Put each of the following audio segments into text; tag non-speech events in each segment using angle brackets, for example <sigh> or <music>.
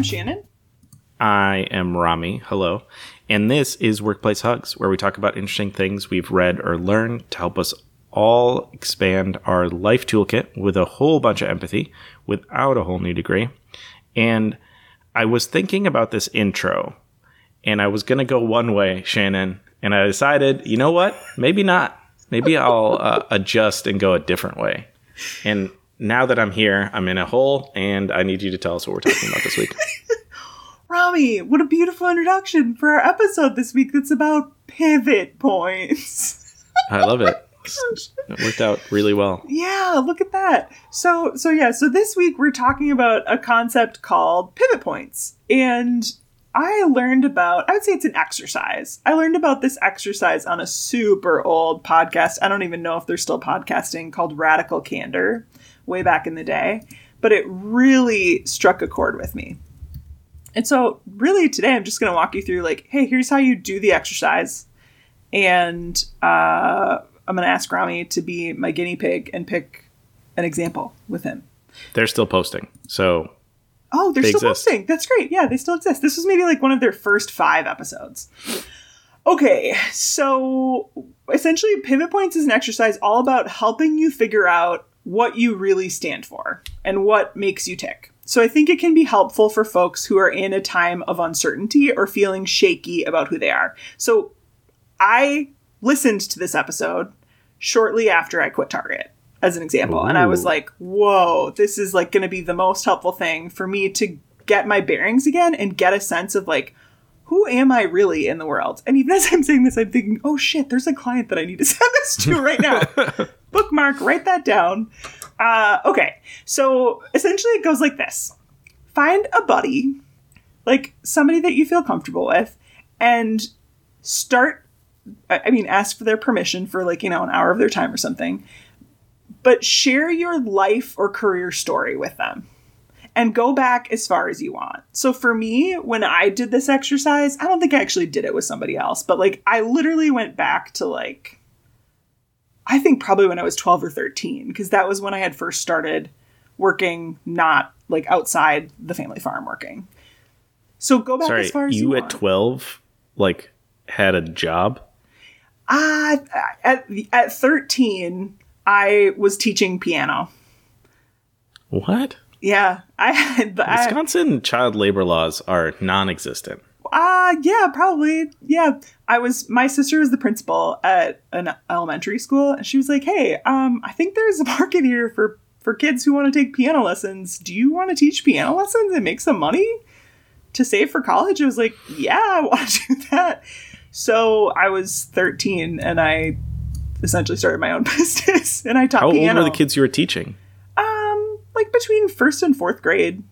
I'm Shannon. I am Rami. Hello. And this is Workplace Hugs, where we talk about interesting things we've read or learned to help us all expand our life toolkit with a whole bunch of empathy without a whole new degree. And I was thinking about this intro, and I was going to go one way, Shannon, and I decided, you know what? Maybe not. Maybe I'll uh, adjust and go a different way. And now that I'm here, I'm in a hole, and I need you to tell us what we're talking about this week. <laughs> Rami, what a beautiful introduction for our episode this week that's about pivot points. I love it. <laughs> It worked out really well. Yeah, look at that. So so yeah, so this week we're talking about a concept called pivot points. And I learned about I would say it's an exercise. I learned about this exercise on a super old podcast. I don't even know if they're still podcasting called Radical Candor way back in the day, but it really struck a chord with me. And so, really, today I'm just going to walk you through like, hey, here's how you do the exercise. And uh, I'm going to ask Rami to be my guinea pig and pick an example with him. They're still posting. So, oh, they're They still exist. posting. That's great. Yeah, they still exist. This was maybe like one of their first five episodes. Okay, so essentially, pivot points is an exercise all about helping you figure out what you really stand for and what makes you tick. So I think it can be helpful for folks who are in a time of uncertainty or feeling shaky about who they are. So I listened to this episode shortly after I quit Target as an example. And I was like, whoa, this is like going to be the most helpful thing for me to get my bearings again and get a sense of like, who am I really in the world? And even as I'm saying this, I'm thinking, oh shit, there's a client that I need to <laughs> send this to right now. <laughs> Bookmark, write that down. Uh, okay, so essentially it goes like this find a buddy, like somebody that you feel comfortable with, and start. I mean, ask for their permission for like, you know, an hour of their time or something, but share your life or career story with them and go back as far as you want. So for me, when I did this exercise, I don't think I actually did it with somebody else, but like I literally went back to like I think probably when I was 12 or 13 because that was when I had first started working not like outside the family farm working. So go back sorry, as far as you, you at want. 12 like had a job? Ah, at at 13 I was teaching piano. What? Yeah, I had I, Wisconsin child labor laws are non-existent. Uh yeah, probably. Yeah. I was my sister was the principal at an elementary school and she was like, "Hey, um I think there's a market here for for kids who want to take piano lessons. Do you want to teach piano lessons and make some money to save for college?" I was like, "Yeah, I want to <laughs> do that." So, I was 13 and I essentially started my own <laughs> business and I taught How old piano. were the kids you were teaching? Um, like between first and fourth grade.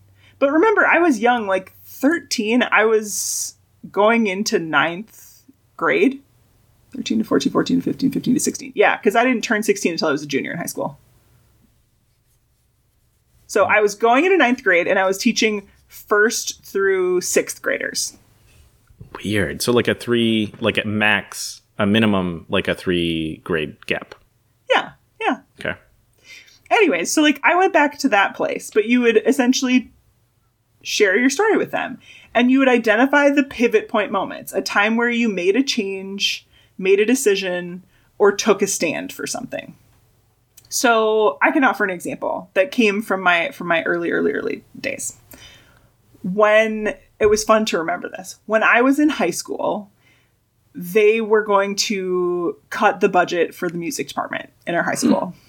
But remember, I was young, like 13. I was going into ninth grade. 13 to 14, 14 to 15, 15 to 16. Yeah, because I didn't turn 16 until I was a junior in high school. So I was going into ninth grade and I was teaching first through sixth graders. Weird. So like a 3 like at max a minimum like a 3 grade gap. Yeah, yeah. Okay. anyways, so like I went back to that place, but you would essentially share your story with them and you would identify the pivot point moments, a time where you made a change, made a decision, or took a stand for something. So I can offer an example that came from my from my early, early, early days. When it was fun to remember this. When I was in high school, they were going to cut the budget for the music department in our high school hmm.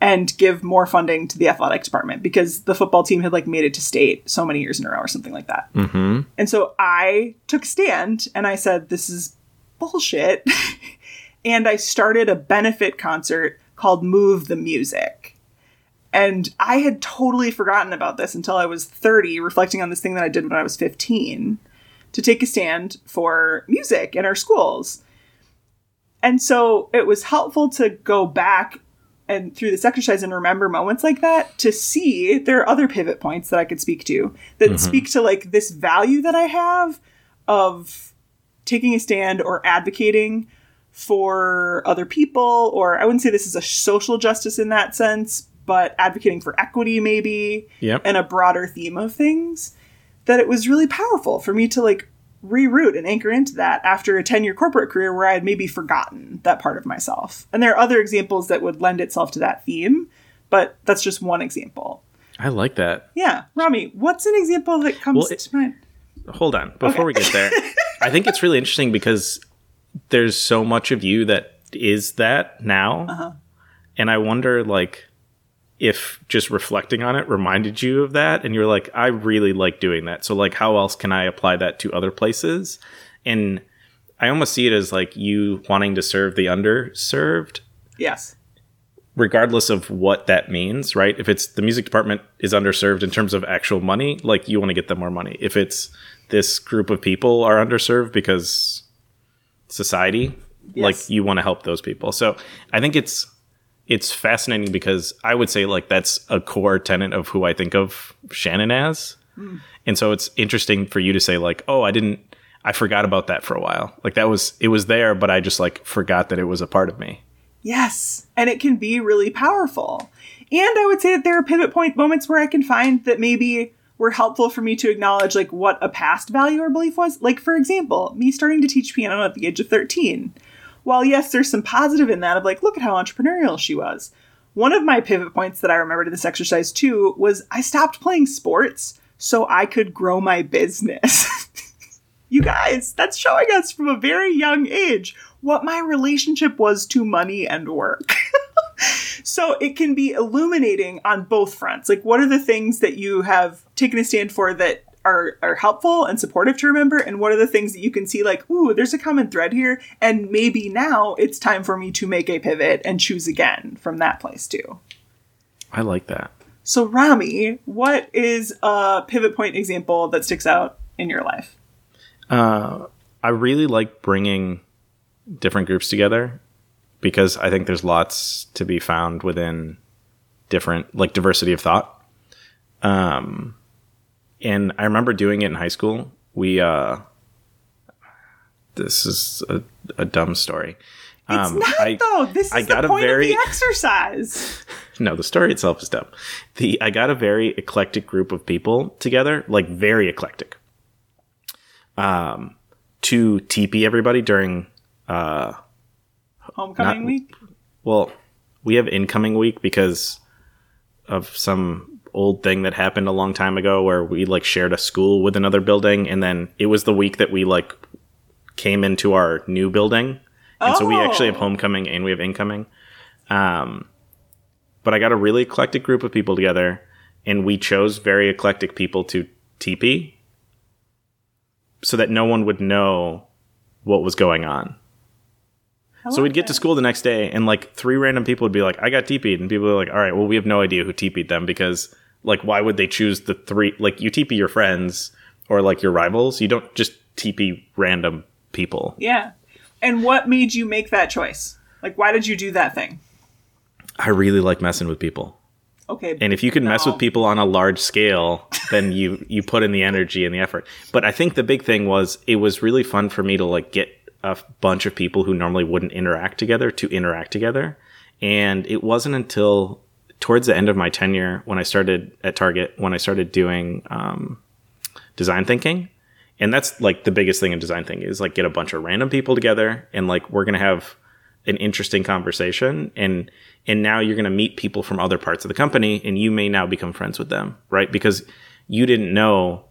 And give more funding to the athletic department because the football team had like made it to state so many years in a row or something like that. Mhm. And so I took a stand and I said, this is bullshit. <laughs> and I started a benefit concert called Move the Music. And I had totally forgotten about this until I was 30, reflecting on this thing that I did when I was 15 to take a stand for music in our schools. And so it was helpful to go back and through this exercise and remember moments like that to see there are other pivot points that I could speak to that mm-hmm. speak to like this value that I have of taking a stand or advocating for other people or I wouldn't say this is a social justice in that sense but advocating for equity maybe Yep. and a broader theme of things that it was really powerful for me to like reroute and anchor into that after a 10 year corporate career where I had maybe forgotten that part of myself. And there are other examples that would lend itself to that theme, but that's just one example. I like that. Yeah. Rami, what's an example that comes Well, it- to mind? Hold on. Before we get there, <laughs> I think it's really interesting because there's so much of you that is that now. Uh-huh. And I wonder, like, if just reflecting on it reminded you of that and you're like, I really like doing that. So, like, how else can I apply that to other places? And I almost see it as like you wanting to serve the underserved Yes. regardless of what that means, right? If it's the music department is underserved in terms of actual money, like you want to get them more money. If it's this group of people are underserved because society, Yes. like you want to help those people. So I think it's it's fascinating because I would say like that's a core tenet of who I think of Shannon as. And so it's interesting for you to say like, "Oh, I didn't I forgot about that for a while." Like that was it was there, but I just like forgot that it was a part of me. Yes. And it can be really powerful. And I would say that there are pivot point moments where I can find that maybe were helpful for me to acknowledge like what a past value or belief was. Like for example, me starting to teach piano at the age of 13. While yes, there's some positive in that of like, look at how entrepreneurial she was. One of my pivot points that I remembered in this exercise too was I stopped playing sports so I could grow my business. <laughs> you guys, that's showing us from a very young age what my relationship was to money and work. <laughs> so it can be illuminating on both fronts. Like, what are the things that you have taken a stand for that are, are helpful and supportive to remember? And what are the things that you can see, like, ooh, there's a common thread here. And maybe now it's time for me to make a pivot and choose again from that place, too. I like that. So, Rami, what is a pivot point example that sticks out in your life? Uh, I really like bringing different groups together because I think there's lots to be found within different, like diversity of thought. Um, and I remember doing it in high school. We, uh, this is a, a dumb story. It's Um, not, I- though. This is I got the a point very- of the exercise. <laughs> no, the story itself is dumb. The I got a very eclectic group of people together, like very eclectic. Um, to TP everybody during uh, Homecoming Not- week. well, we have incoming week because of some old thing that happened a long time ago where we like shared a school with another building, and then it was the week that we like came into our new building, and so we actually have Oh. homecoming and we have incoming. Um, but I got a really eclectic group of people together, and we chose very eclectic people to TP so that no one would know what was going on. I So we'd get to school the next day, and like three random people would be like, "I got TP'd," and people are like, "All right, well, we have no idea who TP'd them because like, why would they choose the three? Like, you TP your friends or like your rivals. You don't just TP random people." Yeah. And what made you make that choice? Like, why did you do that thing? I really like messing with people, Okay. and if you can mess with people on a large scale, then you you put in the energy and the effort. But I think the big thing was it was really fun for me to like get a bunch of people who normally wouldn't interact together to interact together. And it wasn't until towards the end of my tenure when I started at Target, when I started doing um, design thinking. And that's like the biggest thing in design thinking is like get a bunch of random people together and like we're going to have an interesting conversation and and now you're going to meet people from other parts of the company and you may now become friends with them, right? Because you didn't know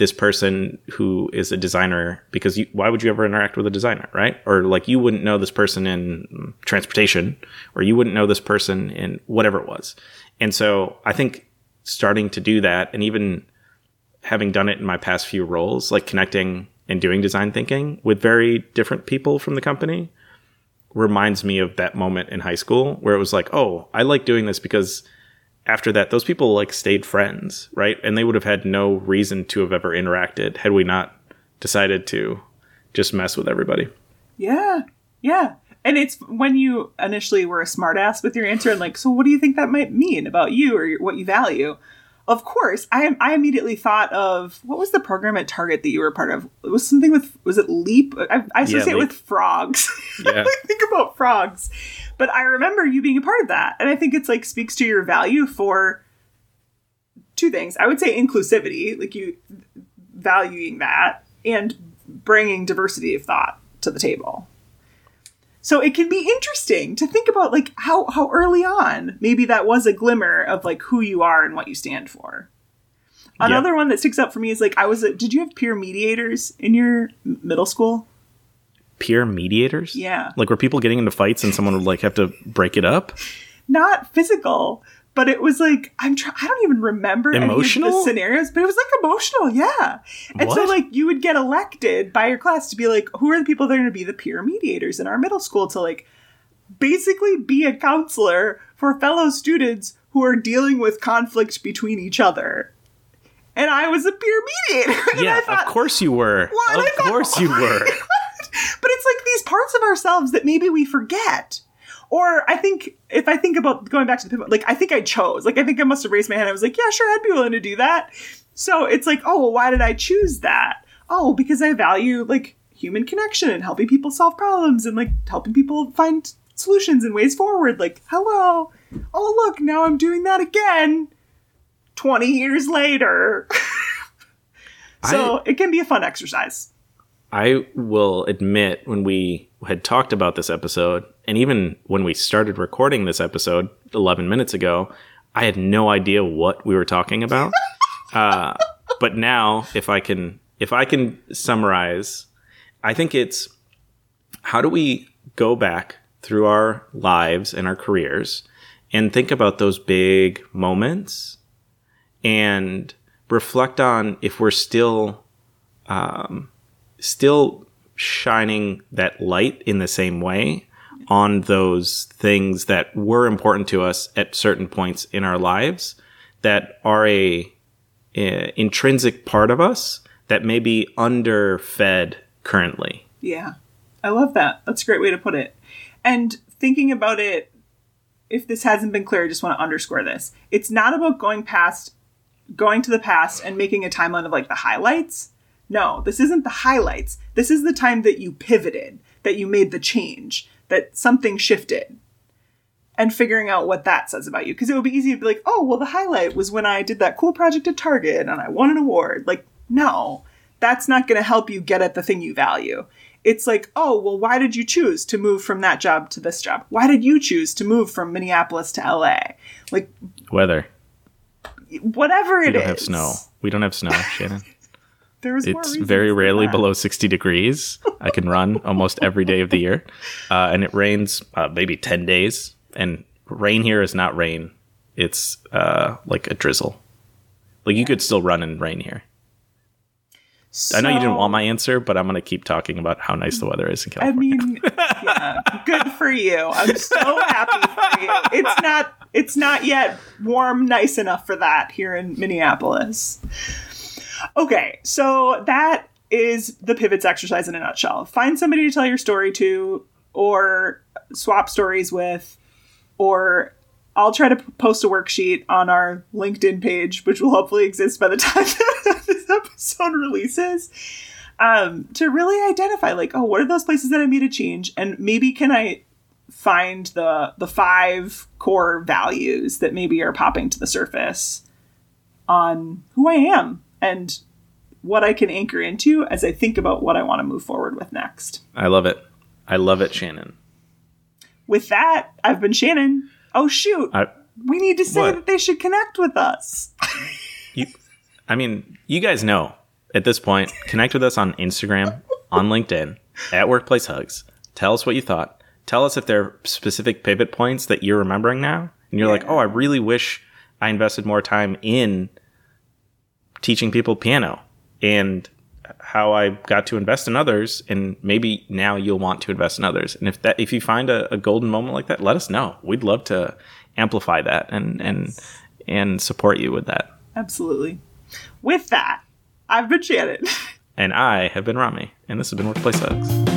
this person who is a designer because you, why would you ever interact with a designer right? Or like you wouldn't know this person in transportation or you wouldn't know this person in whatever it was. And so i think starting to do that and even having done it in my past few roles like connecting and doing design thinking with very different people from the company reminds me of that moment in high school where it was like oh i like doing this because after that, those people like stayed friends, right? And they would have had no reason to have ever interacted had we not decided to just mess with everybody. yeah. Yeah. And it's when you initially were a smartass with your answer and like, so what do you think that might mean about you or what you value? Of course, I am. I immediately thought of what was the program at Target that you were part of? It was something with was it Leap? I, I associate it with frogs. <laughs> Yeah. I think about frogs, but I remember you being a part of that, and I think it's like speaks to your value for two things. I would say inclusivity, like you valuing that, and bringing diversity of thought to the table. So it can be interesting to think about like how how early on maybe that was a glimmer of like who you are and what you stand for. Another one that sticks out for me is like I was a, did you have peer mediators in your middle school? Peer mediators? Yeah. Like were people getting into fights and someone would like have to break it up? Not physical, but it was like I'm try- I don't even remember any of Emotional? the scenarios, but it was like emotional, yeah. And so like you would get elected by your class to be like who are the people that are going to be the peer mediators in our middle school to like basically be a counselor for fellow students who are dealing with conflict between each other. And I was a peer mediator. <laughs> And Yeah, I thought, of course you were. What? Of thought- course you were. <laughs> but it's like these parts of ourselves that maybe we forget. Or I think if I think about going back to the pivot, like I think I chose. Like I think I must have raised my hand. I was like, yeah, sure, I'd be willing to do that. So it's like, oh, well, why did I choose that? Oh, because I value like human connection and helping people solve problems and like helping people find solutions and ways forward. Like, hello. Oh, look, now I'm doing that again. 20 years later. <laughs> so it can be a fun exercise. I will admit when we had talked about this episode, and even when we started recording this episode 11 minutes ago, I had no idea what we were talking about. <laughs> uh, but now, if I can, if I can summarize, I think it's how do we go back through our lives and our careers and think about those big moments and reflect on if we're still still shining that light in the same way on those things that were important to us at certain points in our lives that are a, a intrinsic part of us that may be underfed currently. Yeah. I love that. That's a great way to put it. And thinking about it, if this hasn't been clear, I just want to underscore this. It's not about going past, going to the past and making a timeline of like the highlights. No, this isn't the highlights. This is the time that you pivoted, that you made the change, that something shifted. And figuring out what that says about you. Because it would be easy to be like, oh, well, the highlight was when I did that cool project at Target and I won an award. Like, no, that's not going to help you get at the thing you value. It's like, oh, well, why did you choose to move from that job to this job? Why did you choose to move from Minneapolis to LA? Like, Weather. whatever it is. We don't is. have snow. We don't have snow, Shannon. <laughs> There was more It's very rarely that. below 60 degrees. I can run <laughs> almost every day of the year. Uh, and it rains uh, maybe 10 days. And rain here is not rain, it's uh, like a drizzle. Like you could still run in rain here. I know you didn't want my answer, but I'm going to keep talking about how nice the weather is in California. I mean, yeah, good for you. I'm so happy for you. It's not it's not yet warm nice enough for that here in Minneapolis. Okay, so that is the pivots exercise in a nutshell. Find somebody to tell your story to or swap stories with or I'll try to post a worksheet on our LinkedIn page, which will hopefully exist by the time <laughs> this episode releases um, to really identify like oh what are those places that i need to change and maybe can i find the the five core values that maybe are popping to the surface on who i am and what i can anchor into as i think about what i want to move forward with next I love it. I love it, Shannon. with that i've been shannon oh shoot I, we need to say What? that they should connect with us you, I mean, you guys know at this point, connect with us on Instagram, on LinkedIn, at Workplace Hugs. Tell us what you thought. Tell us if there are specific pivot points that you're remembering now. And you're like, oh, I really wish I invested more time in teaching people piano and how I got to invest in others. And maybe now you'll want to invest in others. And if that, if you find a, a golden moment like that, let us know. We'd love to amplify that and, and, and support you with that. absolutely with that i've been shannon <laughs> And I have been Rami, and this has been Workplace Hugs.